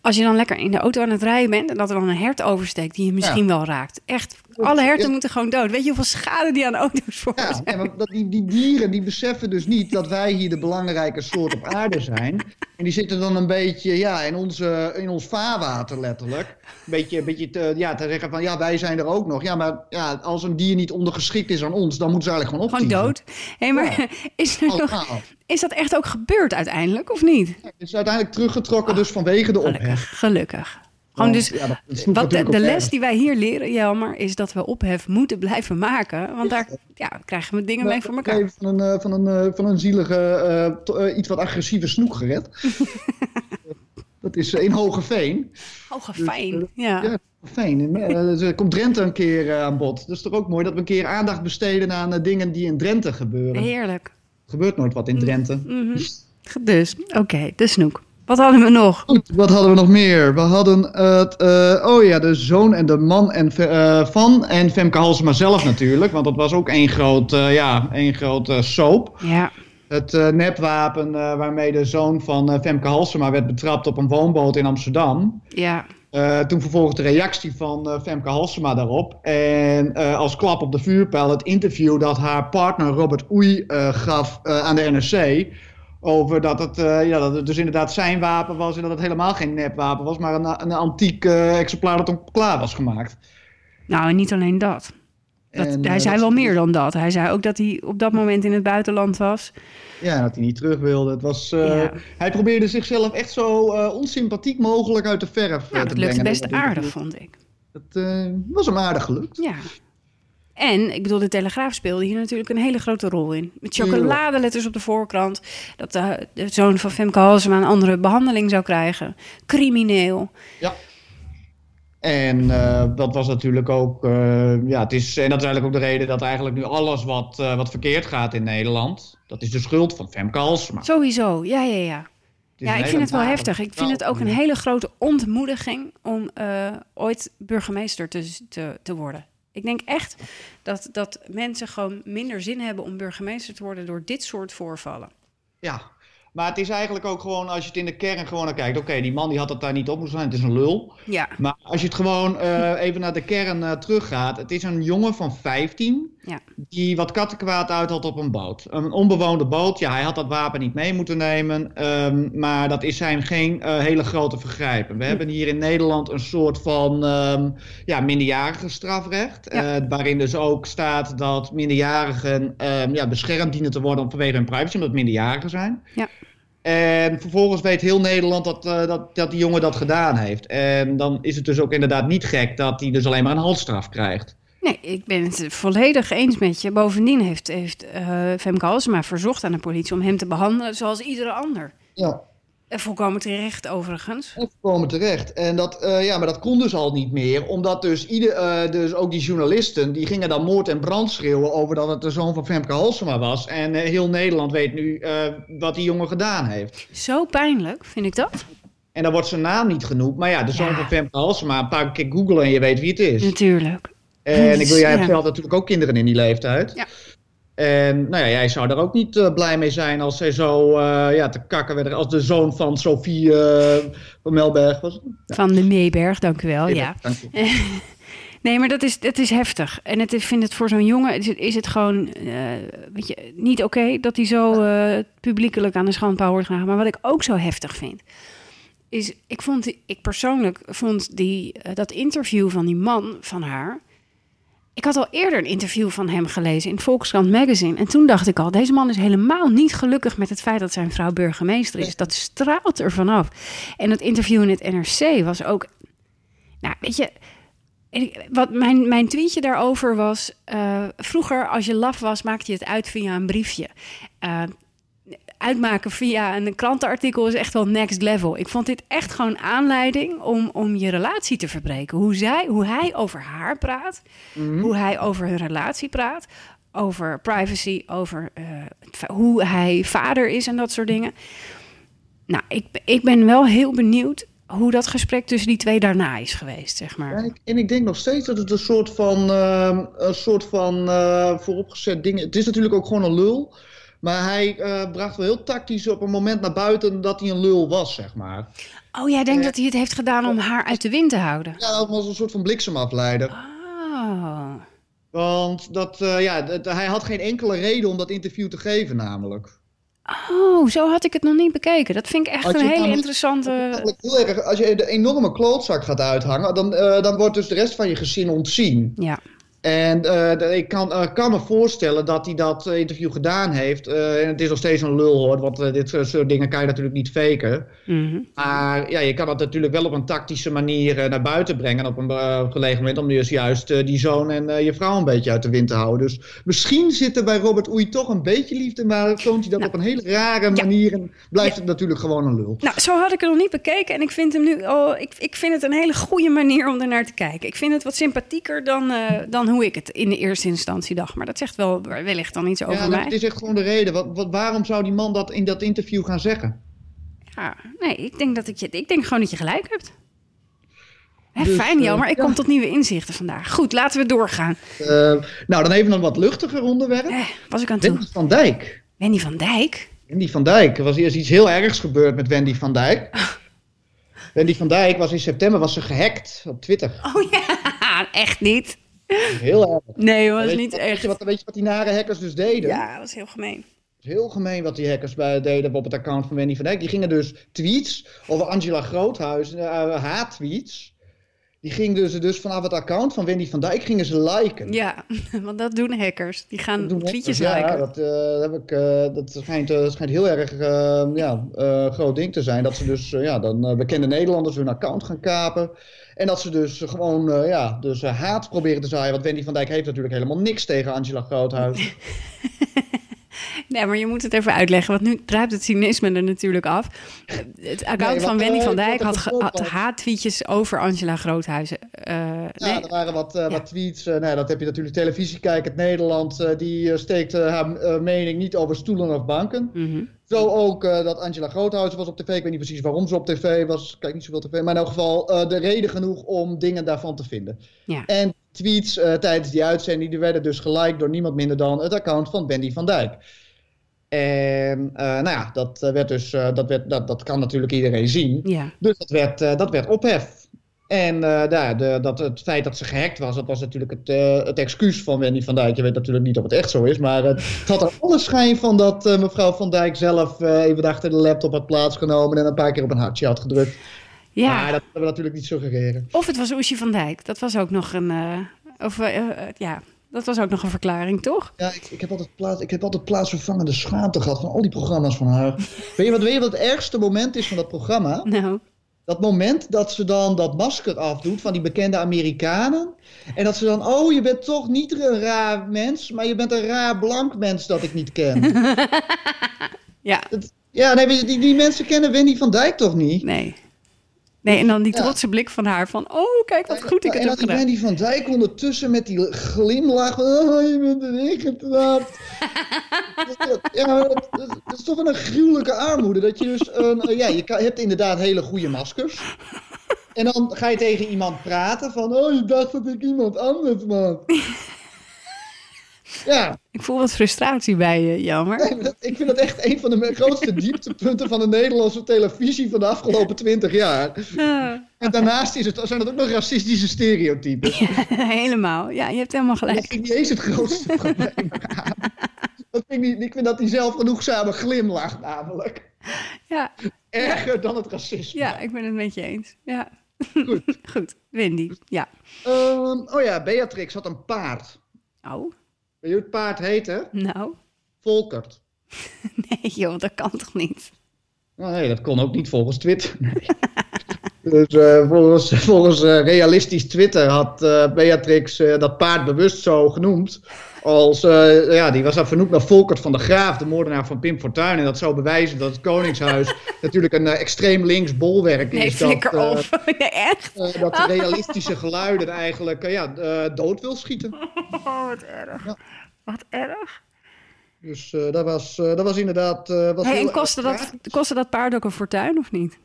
Als je dan lekker in de auto aan het rijden bent en dat er dan een hert oversteekt die je misschien wel raakt. Echt, alle herten Ja. moeten gewoon dood. Weet je hoeveel schade die aan auto's Ja, want dat, die, die dieren die beseffen dus niet dat wij hier de belangrijke soort op aarde zijn. En die zitten dan een beetje ja, in, onze, in ons vaarwater letterlijk. Een beetje, een beetje te, ja, te zeggen van ja, wij zijn er ook nog. Ja, maar ja, als een dier niet ondergeschikt is aan ons, dan moeten ze eigenlijk gewoon Gewoon optieven. dood. Hé, maar is, er nog, is dat echt ook gebeurd uiteindelijk, of niet? Het is uiteindelijk teruggetrokken dus vanwege de ophef. Gelukkig, gelukkig. Gewoon dus, ja, dat sloeg wat de, les die wij hier leren, Jelmer, is dat we ophef moeten blijven maken. Want daar ja, krijgen we dingen mee voor elkaar. Van een, eh, van een, eh, van een zielige, eh, to- iets wat agressieve snoek gered. dat is in Hogeveen. Hoge Dus, fijn. eh, Ja. Ja, fijn. Eh, dus er komt Drenthe een keer aan bod. Dat is toch ook mooi dat we een keer aandacht besteden aan dingen die in Drenthe gebeuren. Heerlijk. Er gebeurt nooit wat in Drenthe. Mhm. Dus, oké, de snoek. Wat hadden we nog? Goed, wat hadden we nog meer? We hadden het, eh, oh ja, de zoon en de man en, eh, van en Femke Halsema zelf natuurlijk. Want dat was ook één groot, eh, ja, één groot soap. Ja, Het nepwapen waarmee de zoon van Femke Halsema werd betrapt op een woonboot in Amsterdam. ja. Toen vervolgens de reactie van Femke Halsema daarop. En als klap op de vuurpijl het interview dat haar partner Robert Oei gaf aan de NRC. Over dat het, eh, ja, dat het dus inderdaad zijn wapen was en dat het helemaal geen nepwapen was, maar een, een antiek eh, exemplaar dat om klaar was gemaakt. Nou, en niet alleen dat. dat En, hij eh, zei dat- wel meer dan dat. Hij zei ook dat hij op dat moment in het buitenland was. Ja, dat hij niet terug wilde. Het was, Ja. Hij probeerde zichzelf echt zo onsympathiek mogelijk uit de verf Nou, te dat brengen. lukte best Dat aardig, vond ik. Dat was hem aardig gelukt. Ja. En, ik bedoel, de Telegraaf speelde hier natuurlijk een hele grote rol in. Met chocoladeletters op de voorkrant. Dat de, de zoon van Femke Halsema een andere behandeling zou krijgen. Crimineel. Ja. En eh, dat was natuurlijk ook, eh, ja, het is, en dat is eigenlijk ook de reden dat eigenlijk nu alles wat, eh, wat verkeerd gaat in Nederland, dat is de schuld van Femke Halsema. Sowieso, ja, ja, ja. Ja, ik vind het wel heftig. Ik vind het ook een hele grote ontmoediging om ooit burgemeester te, te, te worden. Ik denk echt dat, dat mensen gewoon minder zin hebben om burgemeester te worden door dit soort voorvallen. Ja, maar het is eigenlijk ook gewoon, als je het in de kern gewoon naar kijkt, oké, die man die had het daar niet op moeten zijn, het is een lul. Ja, Maar als je het gewoon eh, even naar de kern eh, teruggaat, het is een jongen van 15 ja. die wat kattenkwaad uit had op een boot. Een onbewoonde boot, ja, hij had dat wapen niet mee moeten nemen, ehm, maar dat is zijn geen eh, hele grote vergrijpen. We hebben hier in Nederland een soort van ehm ja, minderjarige strafrecht, Ja. eh, waarin dus ook staat dat minderjarigen ehm, ja, beschermd dienen te worden vanwege hun privacy, omdat het minderjarigen zijn. Ja. En vervolgens weet heel Nederland dat, eh, dat, dat die jongen dat gedaan heeft. En dan is het dus ook inderdaad niet gek dat hij dus alleen maar een halsstraf krijgt. Nee, ik ben het volledig eens met je. Bovendien heeft, heeft eh, Femke Halsema verzocht aan de politie om hem te behandelen zoals iedere ander. Ja, En volkomen terecht overigens. en komen terecht. En dat, eh, ja, maar dat kon dus al niet meer, omdat dus, ieder, eh, dus ook die journalisten, die gingen dan moord en brand schreeuwen over dat het de zoon van Femke Halsema was. En eh, heel Nederland weet nu eh, wat die jongen gedaan heeft. Zo pijnlijk, vind ik dat. En dan wordt zijn naam niet genoemd, maar ja, de zoon Ja. van Femke Halsema, een paar keer googlen en je weet wie het is. Natuurlijk. En ik wil, jij hebt zelf natuurlijk ook kinderen in die leeftijd. Ja. En nou ja, jij zou daar ook niet eh, blij mee zijn als zij zo eh, ja, te kakken werden. Als de zoon van Sophie eh, van Melberg was. Van de Meeberg, dank u wel. Ja. Dank je. Nee, maar dat is, dat is heftig. En het, ik vind het voor zo'n jongen is het, is het gewoon weet je, niet oké dat hij zo publiekelijk aan de schandpaal wordt gedragen. Maar wat ik ook zo heftig vind, is ik vond, ik persoonlijk vond die, dat interview van die man van haar. Ik had al eerder een interview van hem gelezen in Volkskrant Magazine. En toen dacht ik al, deze man is helemaal niet gelukkig met het feit dat zijn vrouw burgemeester is. Dat straalt er vanaf. En dat interview in het NRC was ook. Nou, weet je, wat mijn, mijn tweetje daarover was... eh, vroeger, als je laf was, maakte je het uit via een briefje. Eh, uitmaken via een krantenartikel is echt wel next level. Ik vond dit echt gewoon aanleiding om, om je relatie te verbreken. Hoe, zij, hoe hij over haar praat, hoe hij over hun relatie praat... over privacy, over eh, hoe hij vader is en dat soort dingen. Nou, ik, ik ben wel heel benieuwd hoe dat gesprek tussen die twee daarna is geweest, zeg maar. En ik, en ik denk nog steeds dat het een soort van, ehm, een soort van eh, vooropgezet ding is. Het is natuurlijk ook gewoon een lul. Maar hij eh, bracht wel heel tactisch op een moment naar buiten dat hij een lul was, zeg maar. Oh, jij denkt Ja. dat hij het heeft gedaan om haar uit de wind te houden? Ja, dat was een soort van bliksemafleider. Oh. Want dat, eh, ja, dat- hij had geen enkele reden om dat interview te geven, namelijk. Oh, zo had ik het nog niet bekeken. Dat vind ik echt een hele interessante... Eigenlijk heel erg, als je de enorme klootzak gaat uithangen, dan, eh, dan wordt dus de rest van je gezin ontzien. Ja, En eh, ik kan, eh, kan me voorstellen dat hij dat eh, interview gedaan heeft. En het is nog steeds een lul hoor, want dit soort dingen kan je natuurlijk niet faken. Mhm. Maar ja, je kan dat natuurlijk wel op een tactische manier naar buiten brengen op een gelegen moment. Om dus juist die zoon en je vrouw een beetje uit de wind te houden. Dus misschien zit er bij Robert Oei toch een beetje liefde, maar toont hij dat op een hele rare manier. En blijft het natuurlijk gewoon een lul. Nou, zo had ik het nog niet bekeken. En ik vind hem nu. Oh, ik, ik vind het een hele goede manier om ernaar te kijken. Ik vind het wat sympathieker dan, dan hoe ik het in de eerste instantie dacht. Maar dat zegt wel wellicht dan iets over Ja, mij. dat is echt gewoon de reden. Wat, wat, waarom zou die man dat in dat interview gaan zeggen? Ja, nee, ik denk, dat ik, je, ik denk gewoon dat je gelijk hebt. Hè, Dus, fijn, eh, Jo, maar ik ja. kom tot nieuwe inzichten vandaag. Goed, laten we doorgaan. Eh, nou, dan even een wat luchtiger onderwerp. Eh, was ik aan toe? Wendy van Dijk. Wendy van Dijk? Wendy van Dijk. Er was eerst iets heel ergs gebeurd met Wendy van Dijk. Wendy van Dijk was in september was ze gehackt op Twitter. Oh ja, echt niet. Heel erg. Nee, was niet wat, weet, echt. je wat, weet je wat die nare hackers dus deden? Ja, dat was heel gemeen. Het is heel gemeen wat die hackers bij, deden op het account van Wendy van Dijk. Die gingen dus tweets over Angela Groothuis, eh haattweets. Die gingen dus, dus vanaf het account van Wendy van Dijk gingen ze liken. Ja, want dat doen hackers. Die gaan doen tweetjes hackers, liken. Ja, dat, eh, heb ik, eh, dat schijnt, eh, schijnt heel erg eh, ja, eh, groot ding te zijn. Dat ze dus eh, ja, dan eh, bekende Nederlanders hun account gaan kapen. En dat ze dus gewoon eh, ja, dus, eh, haat proberen te zaaien. Want Wendy van Dijk heeft natuurlijk helemaal niks tegen Angela Groothuis. Nee, maar je moet het even uitleggen, want nu druipt het cynisme er natuurlijk af. Het account Nee, van Wendy eh, van Dijk had, had haattweetjes over Angela Groothuizen. Ja, nee. er waren wat, wat tweets. nou, dat heb je natuurlijk televisiekijkend Nederland. eh, die steekt haar mening niet over stoelen of banken. Mhm. Zo ook eh, dat Angela Groothuizen was op tv. Ik weet niet precies waarom ze op tv was. Ik Kijk niet zoveel tv. Maar in elk geval eh, de reden genoeg om dingen daarvan te vinden. Ja. En tweets eh, tijdens die uitzending die werden dus geliked door niemand minder dan het account van Wendy van Dijk. En nou ja, dat, werd dus, dat, werd, dat, dat kan natuurlijk iedereen zien. ja. Dus dat werd, dat werd ophef. En eh, daar, de, dat, het feit dat ze gehackt was, dat was natuurlijk het, eh, het excuus van Wendy van Dijk. Je weet natuurlijk niet of het echt zo is, maar het, het had er alle schijn van dat eh, mevrouw van Dijk zelf eh, even achter de laptop had plaatsgenomen en een paar keer op een hartje had gedrukt. ja. Maar dat willen we natuurlijk niet suggereren. Of het was Oesje van Dijk. Dat was ook nog een. eh, of, eh, eh, ja, dat was ook nog een verklaring, toch? Ja, ik, ik, heb altijd plaats, ik heb altijd plaatsvervangende schaamte gehad van al die programma's van haar. weet, je wat, weet je wat het ergste moment is van dat programma? Nou, Dat moment dat ze dan dat masker afdoet van die bekende Amerikanen. En dat ze dan, oh, je bent toch niet een raar mens, maar je bent een raar blank mens dat ik niet ken. ja, Het- ja, nee, die, die mensen kennen Wendy van Dijk toch niet? nee. Nee, en dan die Ja. trotse blik van haar van... Oh, kijk wat goed ik het en heb die gedaan. Wendy van Dijk ondertussen met die glimlach. Oh, je bent erin getrapt. ja, dat, is toch wel een gruwelijke armoede. Dat je dus, een, eh, ja, je hebt inderdaad hele goede maskers. En dan ga je tegen iemand praten van, oh, je dacht dat ik iemand anders was. Ja, Ik voel wat frustratie bij je, jammer. nee, dat- ik vind dat echt een van de grootste dieptepunten van de Nederlandse televisie van de afgelopen twintig jaar. En daarnaast is het, zijn het ook nog racistische stereotypen. helemaal. Ja, je hebt helemaal Dat gelijk. vind ik niet eens het grootste probleem. Dat vind ik, niet, ik vind dat hij zelf genoegzame glimlacht namelijk. Ja, Erger dan het racisme. ja, ik ben het met je eens. Ja. Goed. Goed, Wendy. Ja. Ehm, oh ja, Beatrix had een paard. Oh, Weet je hoe het paard heette? nou. Volkert. Nee joh, dat kan toch niet? Oh, nee, dat kon ook niet volgens Twitter. Nee. Dus eh, volgens, volgens eh, realistisch Twitter had eh, Beatrix dat paard bewust zo genoemd. Als, ja, die was dan vernoemd naar Volkert van de Graaf, de moordenaar van Pim Fortuyn. En dat zou bewijzen dat het Koningshuis natuurlijk een extreem links bolwerk Nee, is. dat, flikker op. Nee, echt? dat de realistische geluiden eigenlijk ja, dood wil schieten. Oh, wat erg. Ja. Wat erg. Dus dat, was, dat was inderdaad. was Hey, en kostte dat, kostte dat paard ook een fortuin of niet?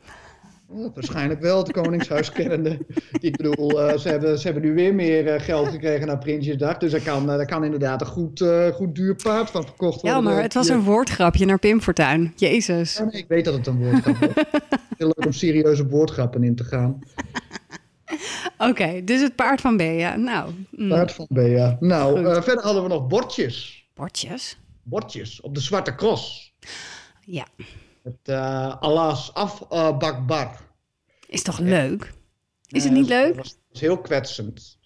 Waarschijnlijk wel, het Koningshuis kennende. Ik bedoel, eh, ze, hebben, ze hebben nu weer meer eh, geld gekregen naar Prinsjesdag. Dus daar kan, eh, daar kan inderdaad een goed, eh, goed duur paard van verkocht worden. Ja, maar het was een woordgrapje naar Pim Fortuyn. Jezus. Ja, nee, ik weet dat het een woordgrap is. Heel leuk om serieuze woordgrappen in te gaan. Oké, dus het paard van Bea. Nou, mm, Paard van Bea. Nou, eh, verder hadden we nog bordjes. bordjes. Bordjes op de Zwarte Cross. Ja, Het uh, Allah's afbakbar. is toch leuk? Is het Eh, niet leuk? was, was heel kwetsend.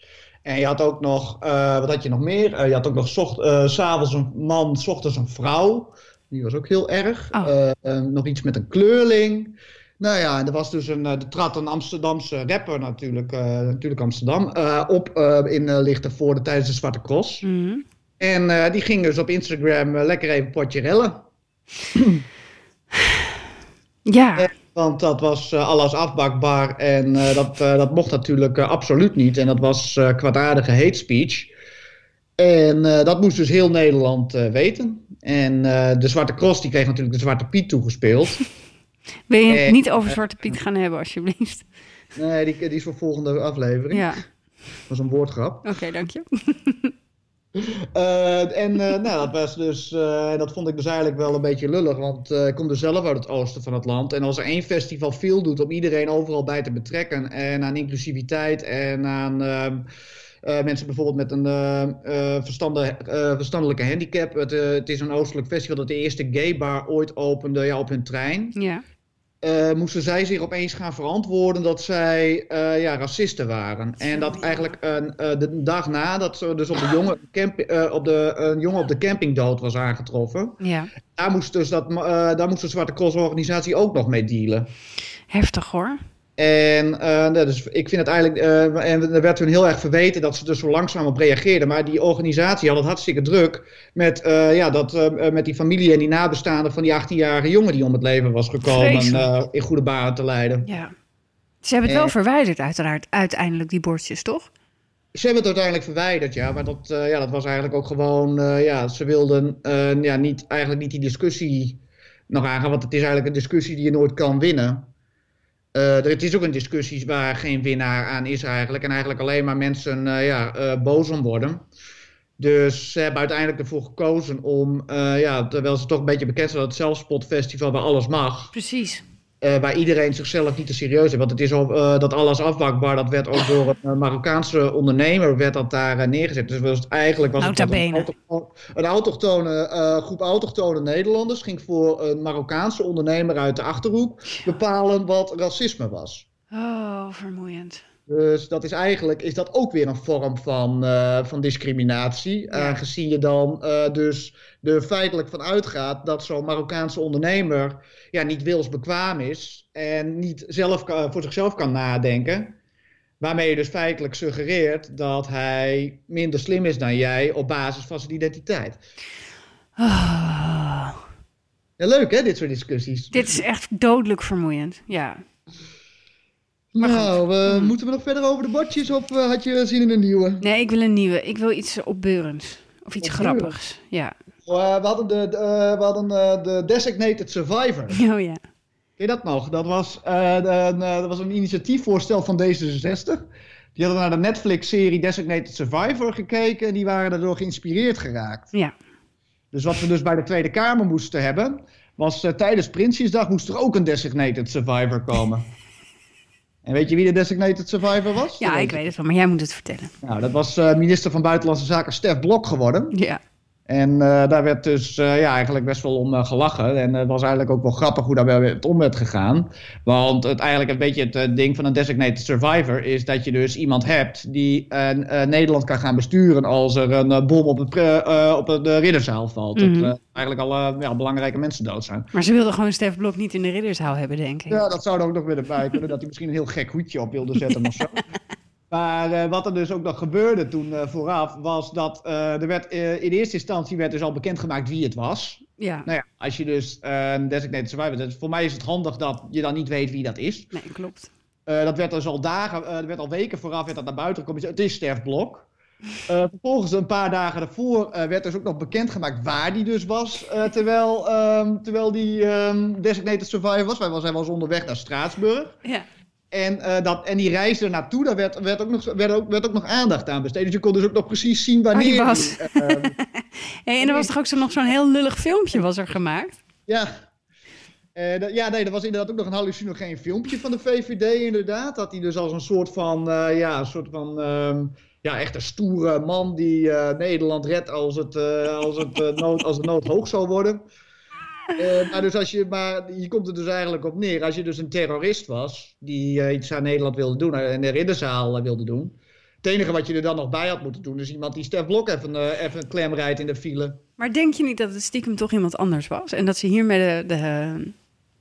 En je had ook nog, eh, wat had je nog meer? Eh, je had ook nog zocht, eh, s'avonds een man, s ochtends een vrouw. Die was ook heel erg. Oh. Eh, eh, nog iets met een kleurling. Nou ja, en er was dus een, eh, er trad een Amsterdamse rapper natuurlijk, eh, natuurlijk Amsterdam, eh, op eh, in uh, Lichtenvoorde tijdens de Zwarte Cross. Mhm. En eh, die ging dus op Instagram eh, lekker even potje rellen. Ja, Eh, Want dat was eh, alles afbakbaar en eh, dat, dat mocht natuurlijk absoluut niet. En dat was kwaadaardige hate speech. En dat moest dus heel Nederland weten. En de Zwarte Cross die kreeg natuurlijk de Zwarte Piet toegespeeld. wil je het niet over Zwarte Piet gaan hebben, alsjeblieft? nee, die, die is voor volgende aflevering. Ja, Dat was een woordgrap. oké, dank je. Eh, en eh, nou, dat was dus, eh, dat vond ik dus eigenlijk wel een beetje lullig, want ik kom dus zelf uit het oosten van het land. En als er één festival veel doet om iedereen overal bij te betrekken en aan inclusiviteit en aan ehm, eh, mensen bijvoorbeeld met een verstande- verstandelijke handicap. Het, het is een oostelijk festival dat de eerste gay bar ooit opende ja, op hun trein. Ja, eh, moesten zij zich opeens gaan verantwoorden dat zij eh, ja, racisten waren. En dat eigenlijk een, eh, de dag na dat ze dus op de jongen, camp, op de, een jongen op de camping dood was aangetroffen. ja. Daar moest, dus dat, daar moest de Zwarte Cross organisatie ook nog mee dealen. Heftig hoor. En nou, dus ik vind het eigenlijk, eh, en er werd toen heel erg verweten dat ze er zo langzaam op reageerden. Maar die organisatie had het hartstikke druk met, eh, ja, dat, met die familie en die nabestaanden van die 18-jarige jongen die om het leven was gekomen in goede banen te leiden. Ja. Ze hebben het wel verwijderd, uiteraard, uiteindelijk, die bordjes, toch? Ze hebben het uiteindelijk verwijderd, ja. Maar dat, ja, dat was eigenlijk ook gewoon... ja, ze wilden ja, niet, eigenlijk niet die discussie nog aangaan. Want het is eigenlijk een discussie die je nooit kan winnen. Er- het is ook een discussie waar geen winnaar aan is eigenlijk. En eigenlijk alleen maar mensen eh, ja, eh, boos om worden. Dus ze hebben uiteindelijk ervoor gekozen om... ja, terwijl ze toch een beetje bekend zijn dat het Zelfspotfestival waar alles mag... Precies. Eh, waar iedereen zichzelf niet te serieus heeft. Want het is al, eh, dat alles afbakbaar, dat werd ook door een eh, Marokkaanse ondernemer werd dat daar neergezet. Dus was het, eigenlijk was het een, autochtone, een autochtone, groep autochtone Nederlanders ging voor een Marokkaanse ondernemer uit de Achterhoek bepalen wat racisme was. Oh, vermoeiend. Dus dat is eigenlijk is dat ook weer een vorm van, eh, van discriminatie. Ja. Aangezien je dan eh, dus er feitelijk van uitgaat dat zo'n Marokkaanse ondernemer ja, niet wilsbekwaam is en niet zelf, kan- voor zichzelf kan nadenken. Waarmee je dus feitelijk suggereert dat hij minder slim is dan jij op basis van zijn identiteit. Oh, Ja, leuk hè, dit soort discussies. dit is echt dodelijk vermoeiend. Ja. Maar nou, Hmm. moeten we nog verder over de bordjes of eh, had je zin in een nieuwe? Nee, ik wil een nieuwe. Ik wil iets opbeurends. Of iets Opbeurend? grappigs. Ja. Eh, we hadden, de, de, eh, we hadden de Designated Survivor. Oh ja. Ken je dat nog? Dat was, de- dat was een initiatiefvoorstel van D66. Die hadden naar de Netflix-serie Designated Survivor gekeken en die waren daardoor geïnspireerd geraakt. Ja. Dus wat we dus bij de Tweede Kamer moesten hebben, was tijdens Prinsjesdag moest er ook een Designated Survivor komen. en weet je wie de Designated Survivor was? Ja, ik weet het wel, maar jij moet het vertellen. Nou, dat was eh, minister van Buitenlandse Zaken Stef Blok geworden. Ja. En uh, daar werd dus uh, ja, eigenlijk best wel om uh, gelachen. En het was eigenlijk ook wel grappig hoe daar het om werd gegaan. Want het, eigenlijk een beetje het ding van een designated survivor is dat je dus iemand hebt die Nederland kan gaan besturen als er een bom op, het, op de ridderzaal valt. Mm -hmm. Dat eigenlijk alle ja, belangrijke mensen dood zijn. Maar ze wilden gewoon Stef Blok niet in de ridderzaal hebben, denk ik. Ja, dat zou er ook nog weer bij kunnen. dat hij misschien een heel gek hoedje op wilde zetten of zo. Maar uh, wat er dus ook nog gebeurde toen uh, vooraf, was dat uh, er werd, in eerste instantie werd dus al bekendgemaakt wie het was. Ja. Nou ja, als je dus een designated survivor voor mij is het handig dat je dan niet weet wie dat is. Nee, klopt. dat werd dus al dagen, dat werd al weken vooraf werd dat naar buiten gekomen. Het is Stef Blok. vervolgens, een paar dagen daarvoor, werd dus ook nog bekendgemaakt waar die dus was. terwijl, um, terwijl die um, designated survivor was. Was, hij was onderweg naar Straatsburg. Ja. En, uh, dat, en die reis er naartoe, daar werd, werd, ook nog, werd, ook, werd ook nog aandacht aan besteed. Dus je kon dus ook nog precies zien wanneer... Oh, was. Die, uh, hey, en er was toch ook zo, nog zo'n heel lullig filmpje was er gemaakt? Ja. Uh, dat, ja, nee, er was inderdaad ook nog een hallucinogeen filmpje van de VVD inderdaad. Dat hij dus als een soort van, ja, een soort van... Um, ja, echt een stoere man die Nederland redt als het, als, het, nood, als de nood hoog zal worden. Uh, maar, dus als je, maar je komt er dus eigenlijk op neer. Als je dus een terrorist was die uh, iets aan Nederland wilde doen en de ridderzaal uh, wilde doen. Het enige wat je er dan nog bij had moeten doen is iemand die Stef Blok even, even een klem rijdt in de file. Maar denk je niet dat het stiekem toch iemand anders was? En dat ze hiermee de, de...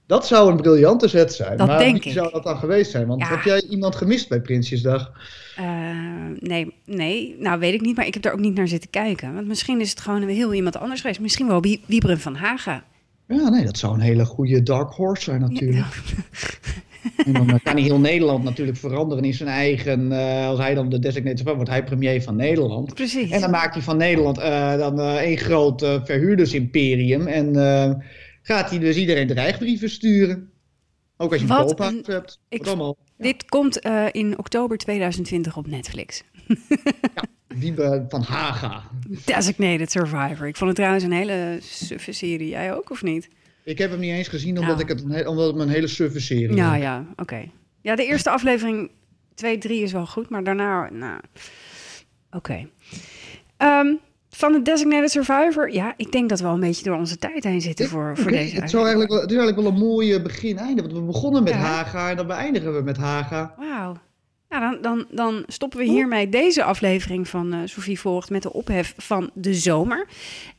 Dat zou een briljante zet zijn. Dat maar denk wie ik. zou dat dan geweest zijn? Want Ja. heb jij iemand gemist bij Prinsjesdag? nee, nee, nou weet ik niet, maar ik heb daar ook niet naar zitten kijken. Want misschien is het gewoon heel iemand anders geweest. Misschien wel Wie- Wiebren van Haga. Ja, nee, dat zou een hele goede dark horse zijn natuurlijk. En dan kan hij heel Nederland natuurlijk veranderen in zijn eigen... eh, als hij dan de designated survivor wordt, hij premier van Nederland. Precies. En dan maakt hij van Nederland eh, dan eh, één groot eh, verhuurdersimperium. En gaat hij dus iedereen dreigbrieven sturen. Ook als je een koophuis hebt. ik- Wat allemaal. Dit komt eh, in oktober 2020 op Netflix. Die eh, van Haga. Designated Survivor. Ik vond het trouwens een hele suffe serie. Jij ook, of niet? Ik heb hem niet eens gezien omdat, Ja. ik het, omdat het een hele suffe serie Ja, lijkt. ja, oké. Ja, de eerste aflevering 2, 3 is wel goed, maar daarna, nou, oké. Ehm, van de Designated Survivor, ja, ik denk dat we al een beetje door onze tijd heen zitten voor, voor deze. het, zou eigenlijk wel, het is eigenlijk wel een mooie begin-einde. Want we begonnen met Ja. Haga en dan beëindigen we met Haga. Wauw. Nou, dan, dan, dan stoppen we hiermee deze aflevering van eh Sophie Volgt met de ophef van de zomer.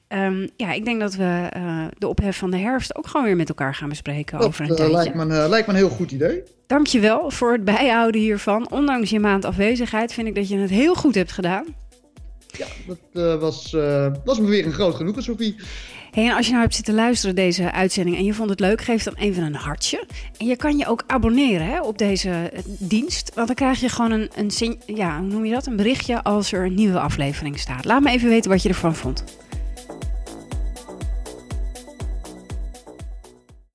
Ehm, ja, ik denk dat we eh, de ophef van de herfst ook gewoon weer met elkaar gaan bespreken Dat over een eh, tijdje. lijkt, me, een, lijkt me een heel goed idee. Dankjewel voor het bijhouden hiervan. Ondanks je maand afwezigheid vind ik dat je het heel goed hebt gedaan. Ja, dat eh, was, eh, was me weer een groot genoegen, Sophie. Hey, en als je nou hebt zitten luisteren deze uitzending en je vond het leuk, geef dan even een hartje. En je kan je ook abonneren hè, op deze eh, dienst, want dan krijg je gewoon een, een, ja, hoe noem je dat? een berichtje als er een nieuwe aflevering staat. Laat me even weten wat je ervan vond.